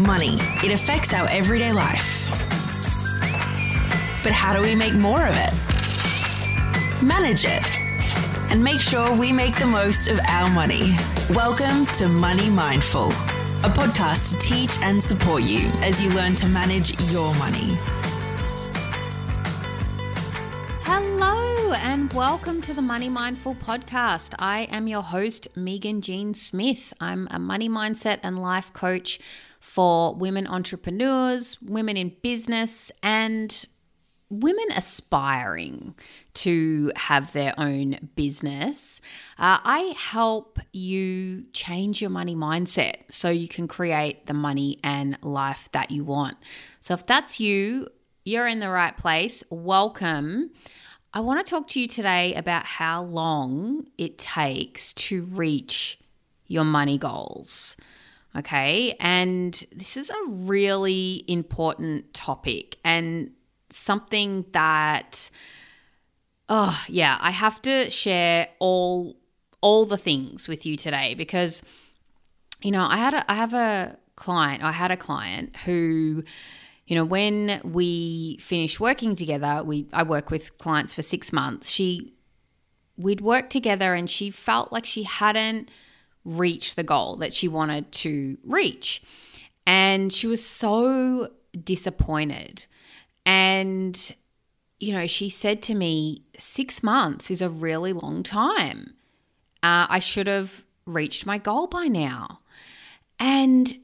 Money. It affects our everyday life. But how do we make more of it? Manage it. And make sure we make the most of our money. Welcome to Money Mindful, a podcast to teach and support you as you learn to manage your money. Hello, and welcome to the Money Mindful podcast. I am your host, Megan Jean Smith. I'm a money mindset and life coach for women entrepreneurs, women in business, and women aspiring to have their own business, uh, I help you change your money mindset so you can create the money and life that you want. So, if that's you, you're in the right place. Welcome. I want to talk to you today about how long it takes to reach your money goals. Okay. And this is a really important topic and something that, oh, yeah, I have to share all all the things with you today because you know i had a i have a client i had a client who you know when we finished working together we i work with clients for 6 months she we'd worked together and she felt like she hadn't reach the goal that she wanted to reach. And she was so disappointed. And, you know, she said to me, six months is a really long time. Uh, I should have reached my goal by now. And,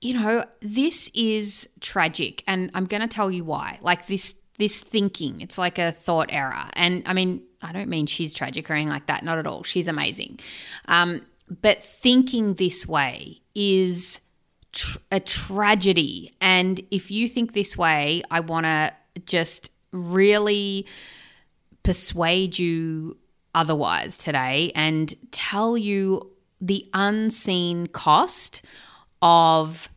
you know, this is tragic. And I'm going to tell you why. Like this, this thinking, it's like a thought error. And I mean, I don't mean she's tragic or anything like that. Not at all. She's amazing. Um, but thinking this way is tr- a tragedy. And if you think this way, I want to just really persuade you otherwise today and tell you the unseen cost of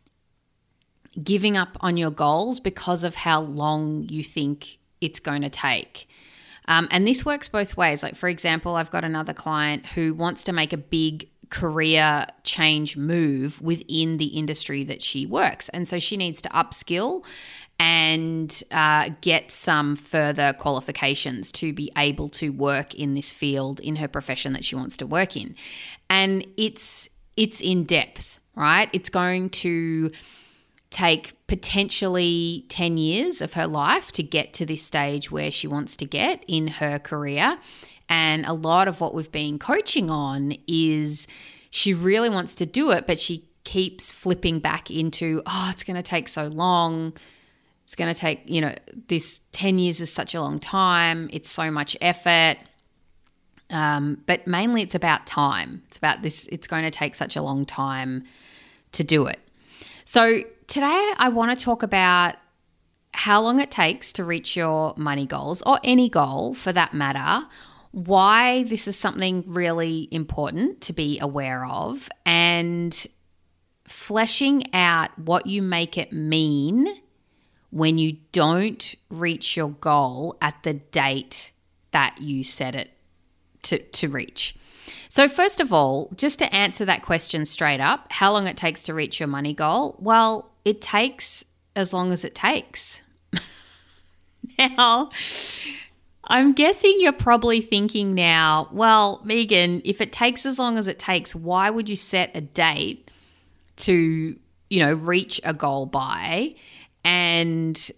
giving up on your goals because of how long you think it's going to take. Um, and this works both ways. Like, for example, I've got another client who wants to make a big career change move within the industry that she works. And so she needs to upskill and uh, get some further qualifications to be able to work in this field in her profession that she wants to work in. And it's it's in depth, right? It's going to take potentially 10 years of her life to get to this stage where she wants to get in her career. And a lot of what we've been coaching on is she really wants to do it, but she keeps flipping back into, oh, it's going to take so long. It's going to take, you know, this 10 years is such a long time. It's so much effort. Um, but mainly it's about time. It's about this, it's going to take such a long time to do it. So today I want to talk about how long it takes to reach your money goals or any goal for that matter why this is something really important to be aware of and fleshing out what you make it mean when you don't reach your goal at the date that you set it to, to reach. So, first of all, just to answer that question straight up, how long it takes to reach your money goal? Well, it takes as long as it takes. now, I'm guessing you're probably thinking now, well, Megan, if it takes as long as it takes, why would you set a date to, you know, reach a goal by? And,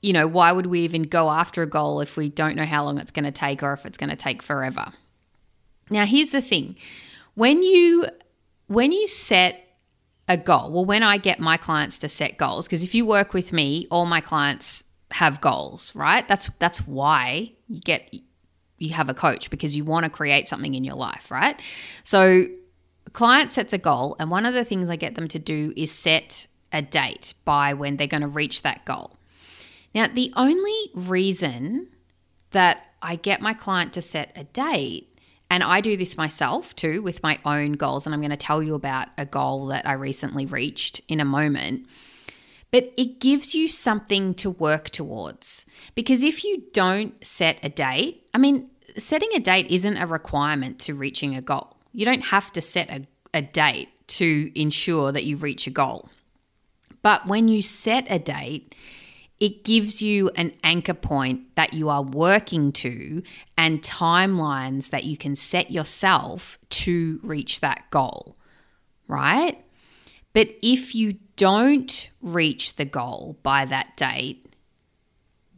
you know, why would we even go after a goal if we don't know how long it's going to take or if it's going to take forever? Now, here's the thing. When you when you set a goal, well, when I get my clients to set goals, because if you work with me, all my clients have goals, right? That's that's why you get you have a coach because you want to create something in your life, right? So client sets a goal and one of the things I get them to do is set a date by when they're going to reach that goal. Now, the only reason that I get my client to set a date and I do this myself too with my own goals and I'm going to tell you about a goal that I recently reached in a moment but it gives you something to work towards. Because if you don't set a date, I mean, setting a date isn't a requirement to reaching a goal. You don't have to set a, a date to ensure that you reach a goal. But when you set a date, it gives you an anchor point that you are working to and timelines that you can set yourself to reach that goal, right? But if you don't reach the goal by that date,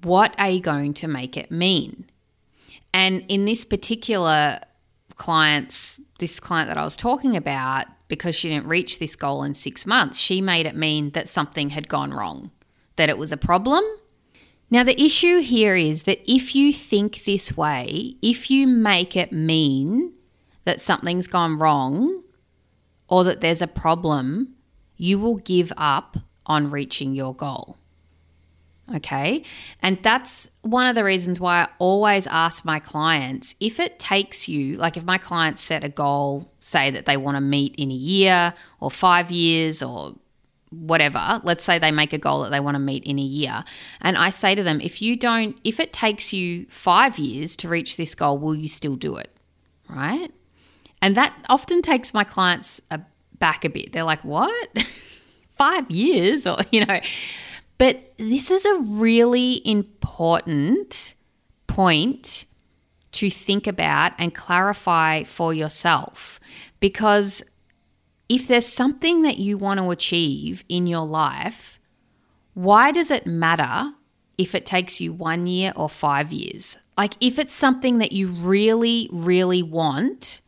what are you going to make it mean? And in this particular client's, this client that I was talking about, because she didn't reach this goal in six months, she made it mean that something had gone wrong, that it was a problem. Now, the issue here is that if you think this way, if you make it mean that something's gone wrong or that there's a problem, you will give up on reaching your goal. Okay. And that's one of the reasons why I always ask my clients if it takes you, like if my clients set a goal, say that they want to meet in a year or five years or whatever, let's say they make a goal that they want to meet in a year. And I say to them, if you don't, if it takes you five years to reach this goal, will you still do it? Right. And that often takes my clients back a bit. They're like, what? five years? Or, you know, but this is a really important point to think about and clarify for yourself because if there's something that you want to achieve in your life, why does it matter if it takes you one year or five years? Like, if it's something that you really, really want,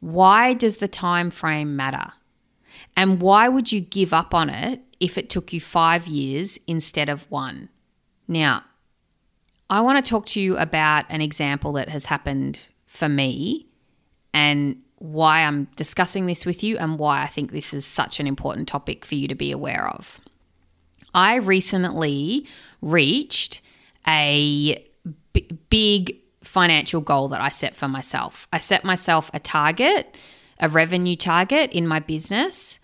why does the time frame matter? And why would you give up on it if it took you five years instead of one. Now, I want to talk to you about an example that has happened for me and why I'm discussing this with you and why I think this is such an important topic for you to be aware of. I recently reached a b- big financial goal that I set for myself. I set myself a target, a revenue target in my business,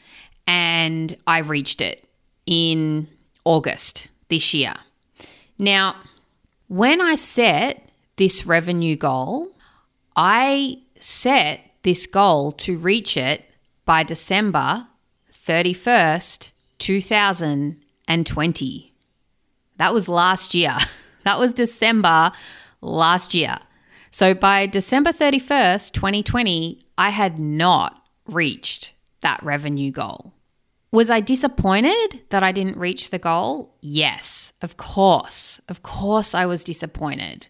and I reached it in August this year. Now, when I set this revenue goal, I set this goal to reach it by December 31st, 2020. That was last year. That was December last year. So by December 31st, 2020, I had not reached that revenue goal. Was I disappointed that I didn't reach the goal? Yes, of course. Of course, I was disappointed.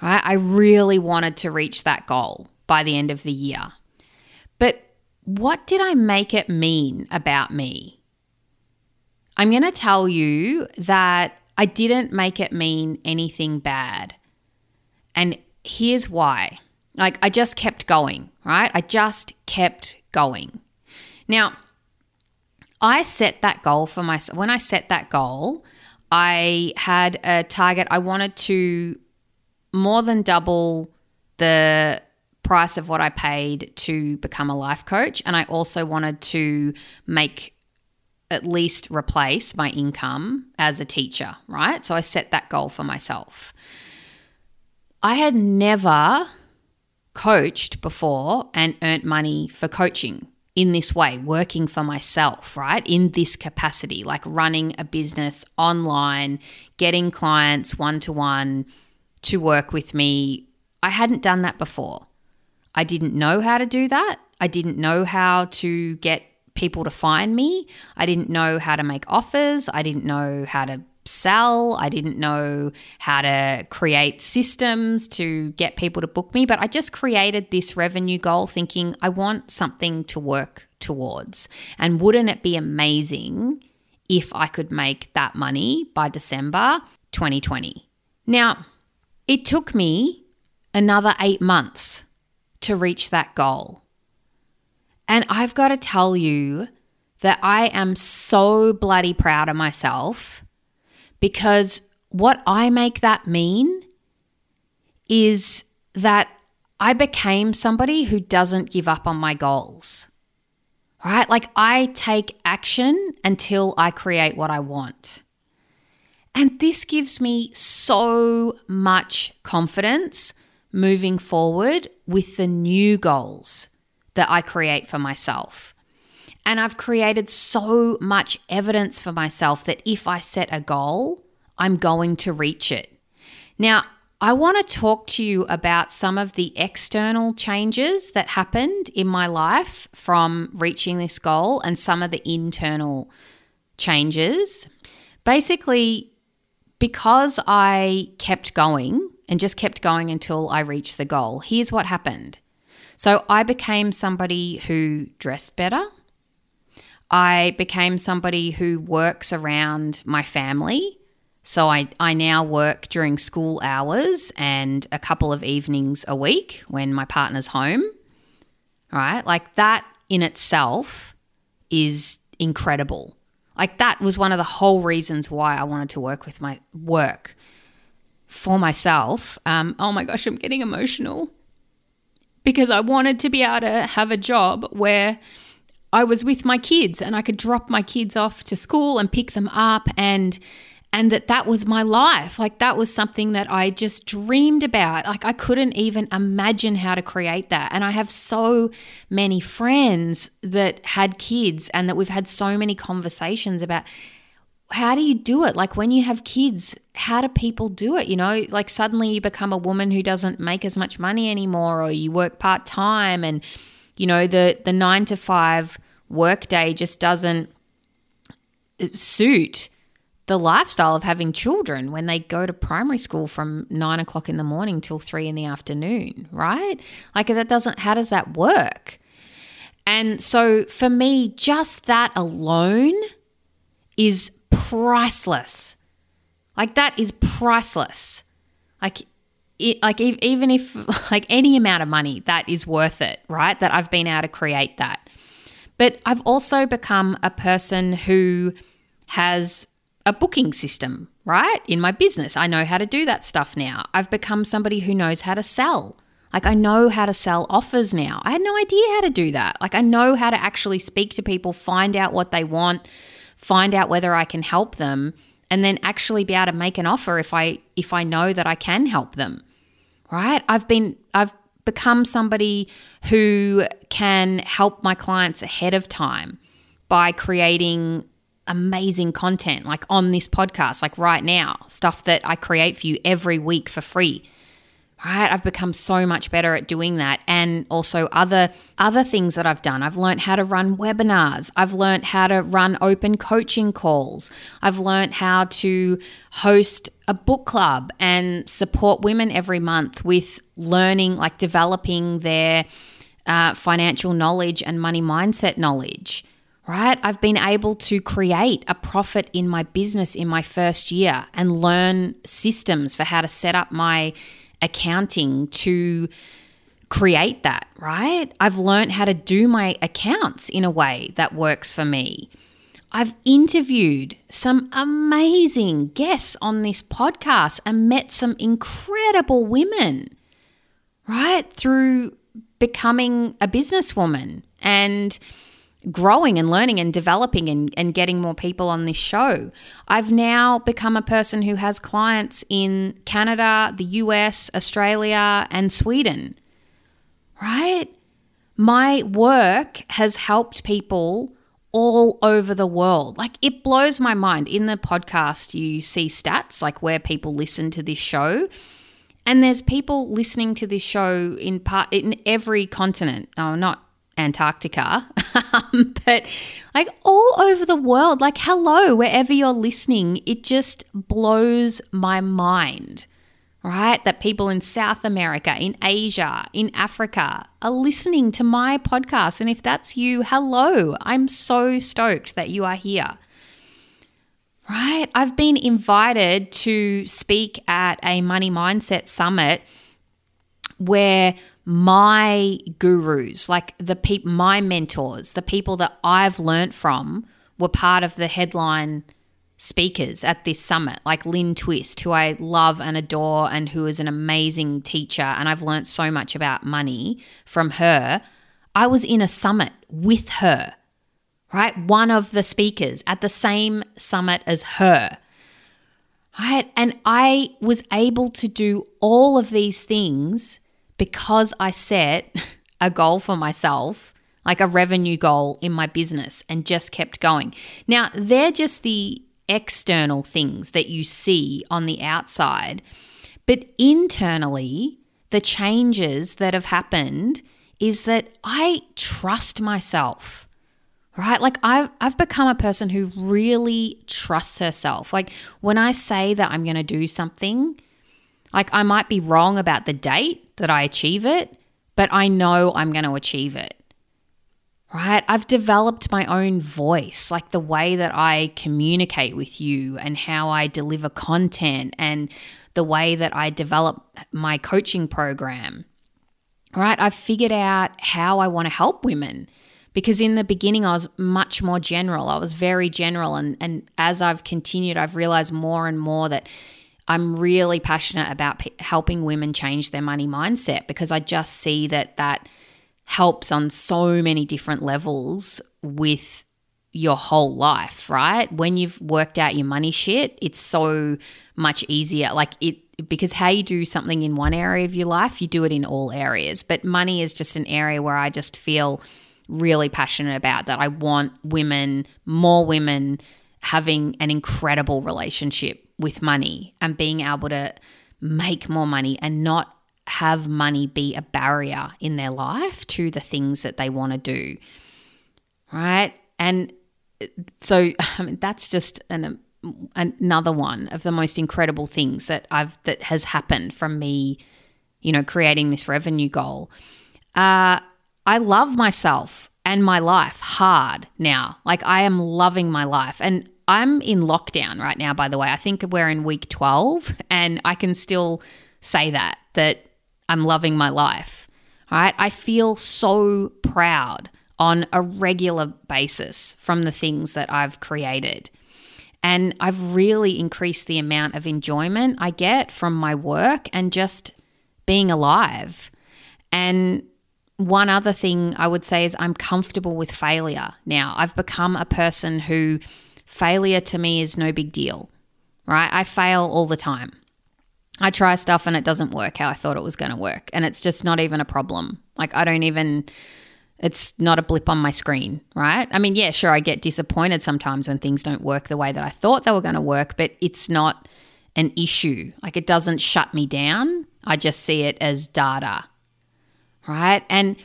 I really wanted to reach that goal by the end of the year. But what did I make it mean about me? I'm going to tell you that I didn't make it mean anything bad. And here's why. Like, I just kept going, right? I just kept going. Now, I set that goal for myself. When I set that goal, I had a target. I wanted to more than double the price of what I paid to become a life coach. And I also wanted to make at least replace my income as a teacher, right? So I set that goal for myself. I had never coached before and earned money for coaching in this way, working for myself, right? In this capacity, like running a business online, getting clients one to one to work with me. I hadn't done that before. I didn't know how to do that. I didn't know how to get people to find me. I didn't know how to make offers. I didn't know how to sell. I didn't know how to create systems to get people to book me, but I just created this revenue goal thinking I want something to work towards. And wouldn't it be amazing if I could make that money by December 2020? Now, it took me another eight months to reach that goal. And I've got to tell you that I am so bloody proud of myself because what I make that mean is that I became somebody who doesn't give up on my goals. Right? Like I take action until I create what I want. And this gives me so much confidence moving forward with the new goals that I create for myself. And I've created so much evidence for myself that if I set a goal, I'm going to reach it. Now, I want to talk to you about some of the external changes that happened in my life from reaching this goal and some of the internal changes. Basically, because I kept going and just kept going until I reached the goal, here's what happened. So I became somebody who dressed better. I became somebody who works around my family. So I, I now work during school hours and a couple of evenings a week when my partner's home. Right? Like that in itself is incredible. Like that was one of the whole reasons why I wanted to work with my work for myself. Um, oh my gosh, I'm getting emotional because I wanted to be able to have a job where I was with my kids and I could drop my kids off to school and pick them up and and that that was my life. Like that was something that I just dreamed about. Like I couldn't even imagine how to create that. And I have so many friends that had kids and that we've had so many conversations about how do you do it like when you have kids how do people do it you know like suddenly you become a woman who doesn't make as much money anymore or you work part-time and you know the the 9 to 5 workday just doesn't uh, suit the lifestyle of having children when they go to primary school from nine o'clock in the morning till three in the afternoon, right? Like that doesn't, how does that work? And so for me, just that alone is priceless. Like that is priceless. Like, it, like even if like any amount of money, that is worth it, right? That I've been able to create that. But I've also become a person who has a booking system, right? In my business, I know how to do that stuff now. I've become somebody who knows how to sell. Like, I know how to sell offers now. I had no idea how to do that. Like, I know how to actually speak to people, find out what they want, find out whether I can help them, and then actually be able to make an offer if I if I know that I can help them. Right? I've been I've become somebody who can help my clients ahead of time by creating amazing content like on this podcast, like right now, stuff that I create for you every week for free. Right? I've become so much better at doing that and also other other things that I've done. I've learned how to run webinars. I've learned how to run open coaching calls. I've learned how to host a book club and support women every month with learning like developing their uh, financial knowledge and money mindset knowledge right? I've been able to create a profit in my business in my first year and learn systems for how to set up my accounting to create that, right? I've learned how to do my accounts in a way that works for me. I've interviewed some amazing guests on this podcast and met some incredible women, right? Through becoming a businesswoman and growing and learning and developing and, and getting more people on this show. I've now become a person who has clients in Canada, the US, Australia, and Sweden. Right? My work has helped people all over the world. Like it blows my mind. In the podcast, you see stats like where people listen to this show. And there's people listening to this show in part in every continent. Oh, not Antarctica, um, but like all over the world. Like, hello, wherever you're listening, it just blows my mind, right? That people in South America, in Asia, in Africa are listening to my podcast. And if that's you, hello, I'm so stoked that you are here. Right? I've been invited to speak at a money mindset summit where my gurus, like the people, my mentors, the people that I've learnt from, were part of the headline speakers at this summit, like Lynn Twist, who I love and adore and who is an amazing teacher. And I've learnt so much about money from her. I was in a summit with her, right? One of the speakers at the same summit as her. Right? And I was able to do all of these things because I set a goal for myself, like a revenue goal in my business, and just kept going. Now, they're just the external things that you see on the outside, but internally, the changes that have happened is that I trust myself right? Like I've I've become a person who really trusts herself. Like when I say that I'm going to do something, like I might be wrong about the date that I achieve it, but I know I'm going to achieve it. Right? I've developed my own voice, like the way that I communicate with you and how I deliver content and the way that I develop my coaching program. Right? I've figured out how I want to help women because in the beginning I was much more general. I was very general and and as I've continued I've realized more and more that I'm really passionate about p- helping women change their money mindset because I just see that that helps on so many different levels with your whole life, right? When you've worked out your money shit, it's so much easier. Like it because how you do something in one area of your life, you do it in all areas. But money is just an area where I just feel really passionate about that I want women, more women, having an incredible relationship with money and being able to make more money and not have money be a barrier in their life to the things that they want to do. Right? And so I mean, that's just an, another one of the most incredible things that I've that has happened from me, you know, creating this revenue goal. Uh, I love myself and my life hard now. Like I am loving my life. And I'm in lockdown right now, by the way. I think we're in week 12, and I can still say that, that I'm loving my life. All right. I feel so proud on a regular basis from the things that I've created. And I've really increased the amount of enjoyment I get from my work and just being alive. And one other thing I would say is I'm comfortable with failure now. I've become a person who failure to me is no big deal, right? I fail all the time. I try stuff and it doesn't work how I thought it was going to work. And it's just not even a problem. Like, I don't even, it's not a blip on my screen, right? I mean, yeah, sure, I get disappointed sometimes when things don't work the way that I thought they were going to work, but it's not an issue. Like, it doesn't shut me down. I just see it as data right? And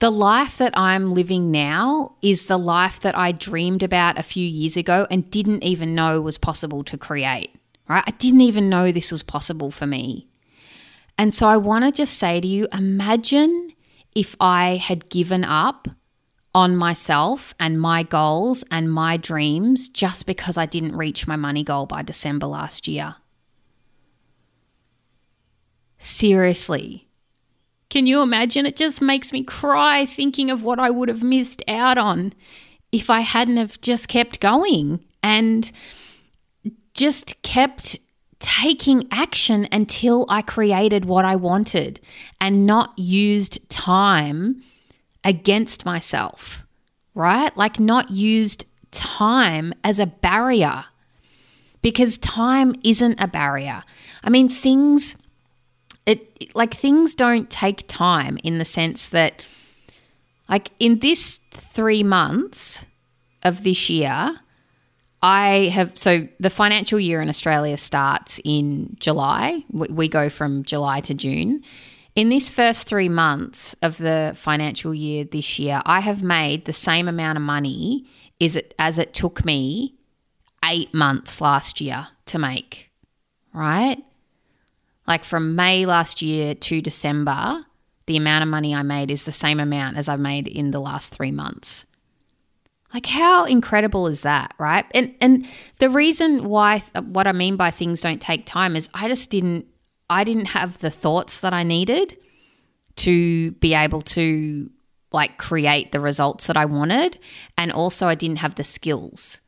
the life that I'm living now is the life that I dreamed about a few years ago and didn't even know was possible to create, right? I didn't even know this was possible for me. And so I want to just say to you imagine if I had given up on myself and my goals and my dreams just because I didn't reach my money goal by December last year. Seriously, can you imagine? It just makes me cry thinking of what I would have missed out on if I hadn't have just kept going and just kept taking action until I created what I wanted and not used time against myself, right? Like not used time as a barrier because time isn't a barrier. I mean, things like things don't take time in the sense that like in this 3 months of this year I have so the financial year in Australia starts in July. We, go from July to June. In this first three months of the financial year this year, I have made the same amount of money is it as it took me eight months last year to make. Right? Like from May last year to December, the amount of money I made is the same amount as I've made in the last three months. Like how incredible is that, right? And and the reason why what I mean by things don't take time is I just didn't I didn't have the thoughts that I needed to be able to like create the results that I wanted and also I didn't have the skills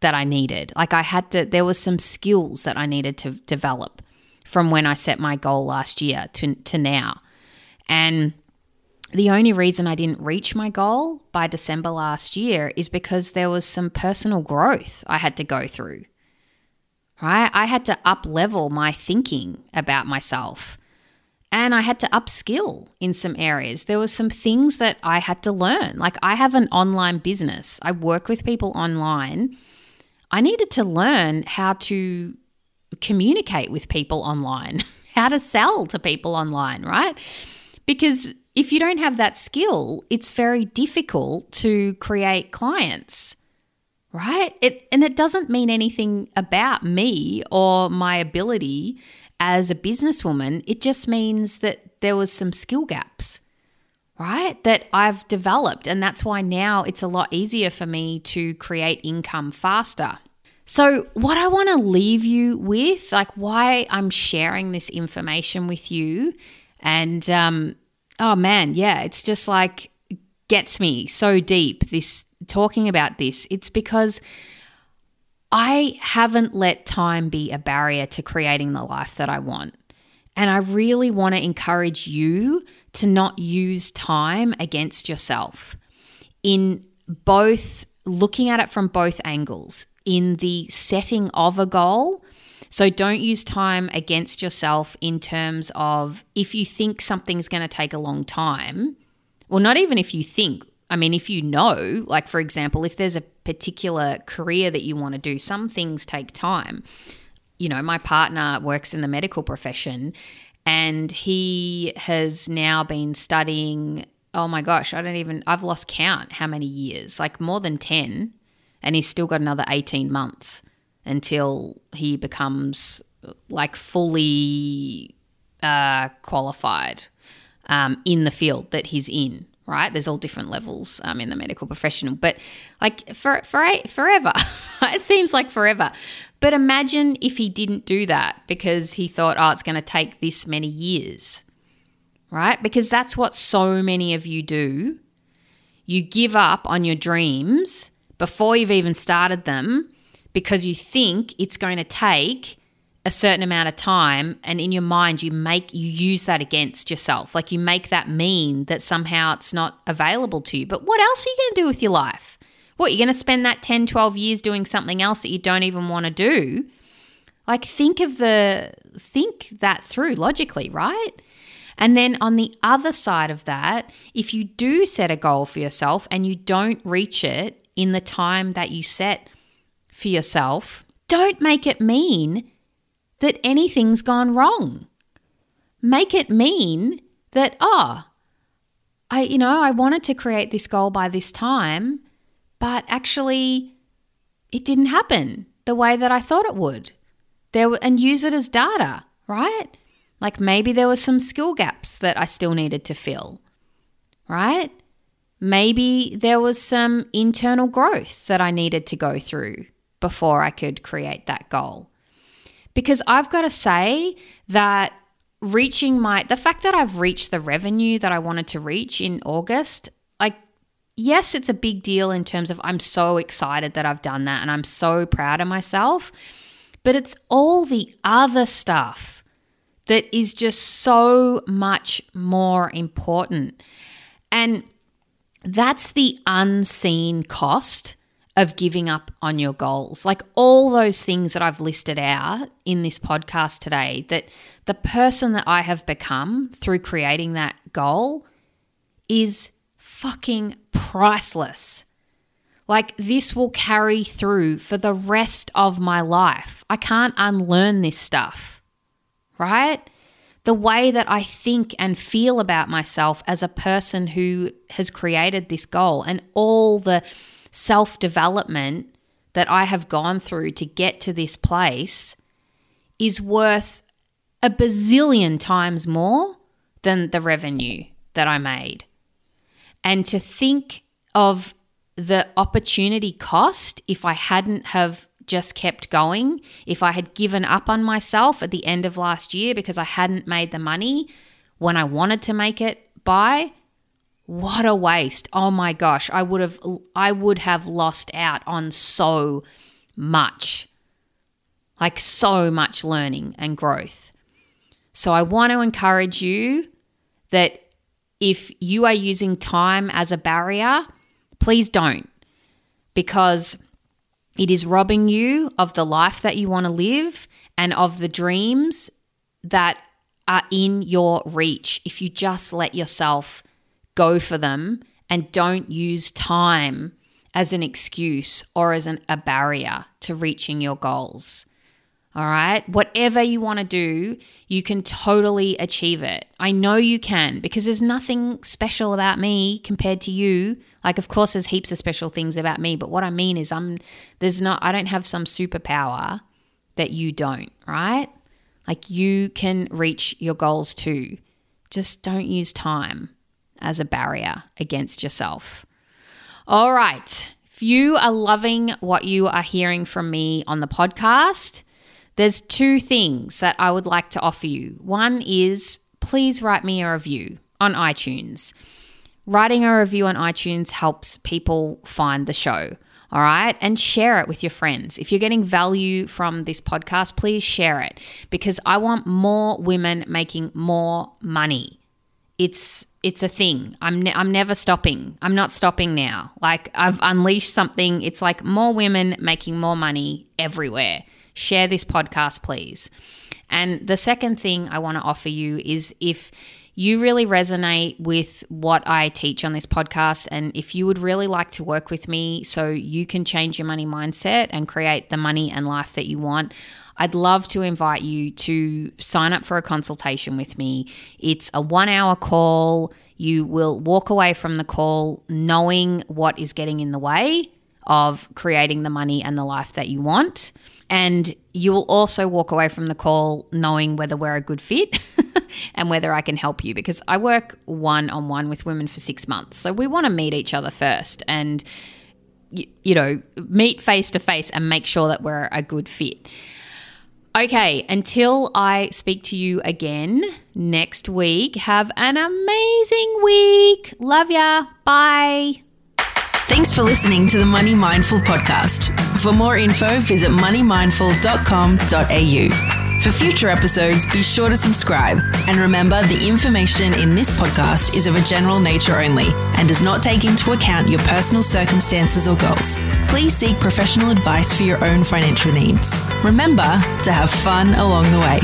that I needed. Like I had to there was some skills that I needed to develop from when I set my goal last year to, to now. And the only reason I didn't reach my goal by December last year is because there was some personal growth I had to go through. Right? I had to up level my thinking about myself. and I had to upskill in some areas. There was some things that I had to learn. Like I have an online business. I work with people online. I needed to learn how to communicate with people online, how to sell to people online, right? Because if you don't have that skill, it's very difficult to create clients right? It and it doesn't mean anything about me or my ability as a businesswoman. It just means that there was some skill gaps, right? That I've developed and that's why now it's a lot easier for me to create income faster. So, what I want to leave you with, like why I'm sharing this information with you, and um, oh man, yeah, it's just like gets me so deep. This talking about this, it's because I haven't let time be a barrier to creating the life that I want. And I really want to encourage you to not use time against yourself in both looking at it from both angles in the setting of a goal. So don't use time against yourself in terms of if you think something's going to take a long time, well, not even if you think, I mean, if you know, like for example, if there's a particular career that you want to do, some things take time. You know, my partner works in the medical profession and he has now been studying, oh my gosh, I don't even, I've lost count how many years, like more than 10. And he's still got another 18 months until he becomes like fully uh, qualified um, in the field that he's in right? There's all different levels um, in the medical profession, but like for for forever, it seems like forever. But imagine if he didn't do that because he thought, oh, it's going to take this many years, right? Because that's what so many of you do. You give up on your dreams before you've even started them because you think it's going to take a certain amount of time and in your mind you make you use that against yourself. Like you make that mean that somehow it's not available to you. But what else are you going to do with your life? What you're going to spend that 10 12 years doing something else that you don't even want to do? Like think of the think that through logically right? And then on the other side of that if you do set a goal for yourself and you don't reach it in the time that you set for yourself don't make it mean that anything's gone wrong. Make it mean that, oh, I, you know, I wanted to create this goal by this time, but actually it didn't happen the way that I thought it would. There and use it as data, right? Like maybe there were some skill gaps that I still needed to fill, right? Maybe there was some internal growth that I needed to go through before I could create that goal. Because I've got to say that reaching my, the fact that I've reached the revenue that I wanted to reach in August, like, yes, it's a big deal in terms of I'm so excited that I've done that and I'm so proud of myself. But it's all the other stuff that is just so much more important. And that's the unseen cost of giving up on your goals. Like all those things that I've listed out in this podcast today, that the person that I have become through creating that goal is fucking priceless. Like this will carry through for the rest of my life. I can't unlearn this stuff, right? The way that I think and feel about myself as a person who has created this goal and all the self development that I have gone through to get to this place is worth a bazillion times more than the revenue that I made. And to think of the opportunity cost if I hadn't have just kept going, if I had given up on myself at the end of last year because I hadn't made the money when I wanted to make it by, what a waste. Oh my gosh, I would have I would have lost out on so much. Like so much learning and growth. So I want to encourage you that if you are using time as a barrier, please don't. Because it is robbing you of the life that you want to live and of the dreams that are in your reach if you just let yourself go for them and don't use time as an excuse or as an, a barrier to reaching your goals. All right. Whatever you want to do, you can totally achieve it. I know you can because there's nothing special about me compared to you. Like, of course, there's heaps of special things about me, but what I mean is, I'm, there's not, I don't have some superpower that you don't, right? Like, you can reach your goals too. Just don't use time as a barrier against yourself. All right. If you are loving what you are hearing from me on the podcast, there's two things that I would like to offer you. One is please write me a review on iTunes. Writing a review on iTunes helps people find the show. All right. And share it with your friends. If you're getting value from this podcast, please share it because I want more women making more money. It's it's a thing. I'm ne- I'm never stopping. I'm not stopping now. Like I've unleashed something. It's like more women making more money everywhere share this podcast, please. And the second thing I want to offer you is if you really resonate with what I teach on this podcast, and if you would really like to work with me so you can change your money mindset and create the money and life that you want, I'd love to invite you to sign up for a consultation with me. It's a one hour call. You will walk away from the call knowing what is getting in the way of creating the money and the life that you want. And you will also walk away from the call knowing whether we're a good fit and whether I can help you because I work one on one with women for six months. So we want to meet each other first and, you, you know, meet face to face and make sure that we're a good fit. Okay, until I speak to you again next week, have an amazing week. Love ya. Bye. Thanks for listening to the Money Mindful podcast. For more info, visit moneymindful.com.au. For future episodes, be sure to subscribe. And remember, the information in this podcast is of a general nature only and does not take into account your personal circumstances or goals. Please seek professional advice for your own financial needs. Remember to have fun along the way.